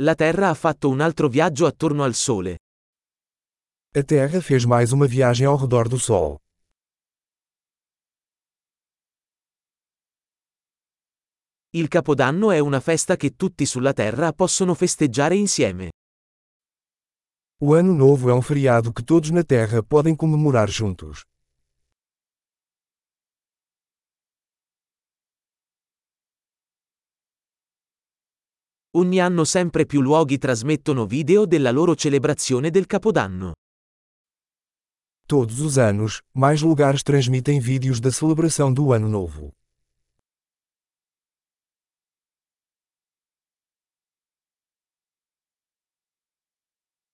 La Terra ha fatto un altro viaggio attorno al Sole. A Terra fez mais uma viagem ao redor do Sol. Il Capodanno è una festa che tutti sulla Terra possono festeggiare insieme. O Ano Novo é um feriado que todos na Terra podem comemorar juntos. Ogni anno sempre più luoghi trasmettono video della loro celebrazione del Capodanno. Todos os anos, mais lugares transmitem vídeos da celebração do Ano Novo.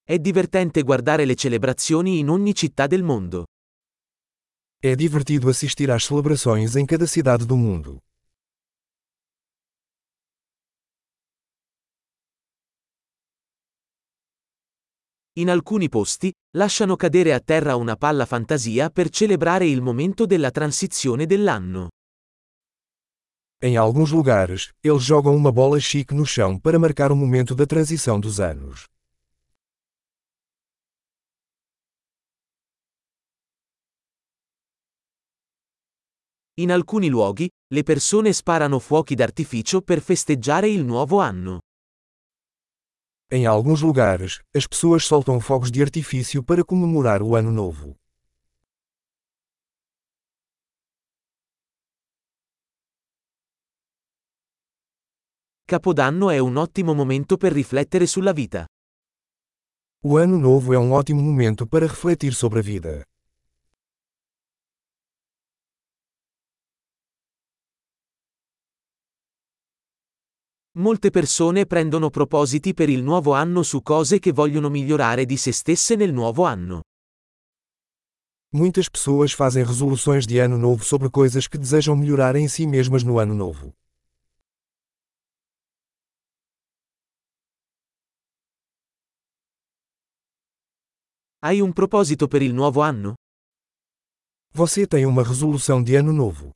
È divertente guardare le celebrazioni in ogni città del mondo. É divertido assistir às celebrações em cada cidade do mundo. In alcuni posti, lasciano cadere a terra una palla fantasia per celebrare il momento della transizione dell'anno. Em alguns lugares, eles jogam uma bola chique no chão para marcar o momento da transição dos anos. In alcuni luoghi, le persone sparano fuochi d'artificio per festeggiare il nuovo anno. Em alguns lugares, as pessoas soltam fogos de artifício para comemorar o Ano Novo. Capodanno è un ottimo momento per riflettere sulla vita. O Ano Novo é um ótimo momento para refletir sobre a vida. Molte persone prendono propositi per il nuovo anno su cose che vogliono migliorare di se stesse nel nuovo anno. Muitas pessoas fazem resoluções de ano novo sobre coisas que desejam melhorar em si mesmas no ano novo. Hai un proposito per il nuovo anno? Você tem uma resolução de ano novo.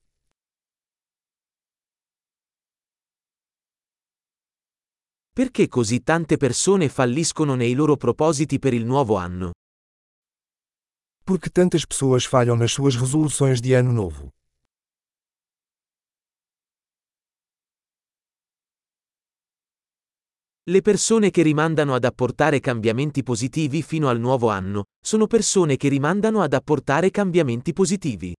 Perché così tante persone falliscono nei loro propositi per il nuovo anno? Porque tantas pessoas falham nas suas resoluções de ano novo. Le persone che rimandano ad apportare cambiamenti positivi fino al nuovo anno, sono persone che rimandano ad apportare cambiamenti positivi.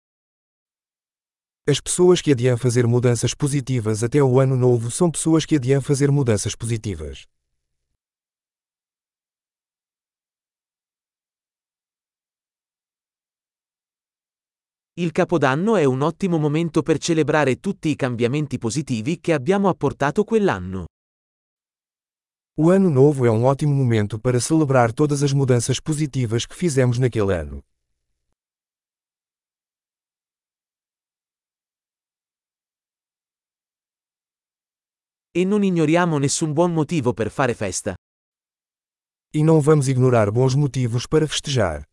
As pessoas que adiam fazer mudanças positivas até o ano novo são pessoas que adiam fazer mudanças positivas. Il Capodanno è un ottimo momento per celebrare tutti i cambiamenti positivi che abbiamo apportato quell'anno. O Ano Novo é um ótimo momento para celebrar todas as mudanças positivas que fizemos naquele ano. E non ignoriamo nessun buon motivo per fare festa. E não vamos ignorar bons motivos para festejar.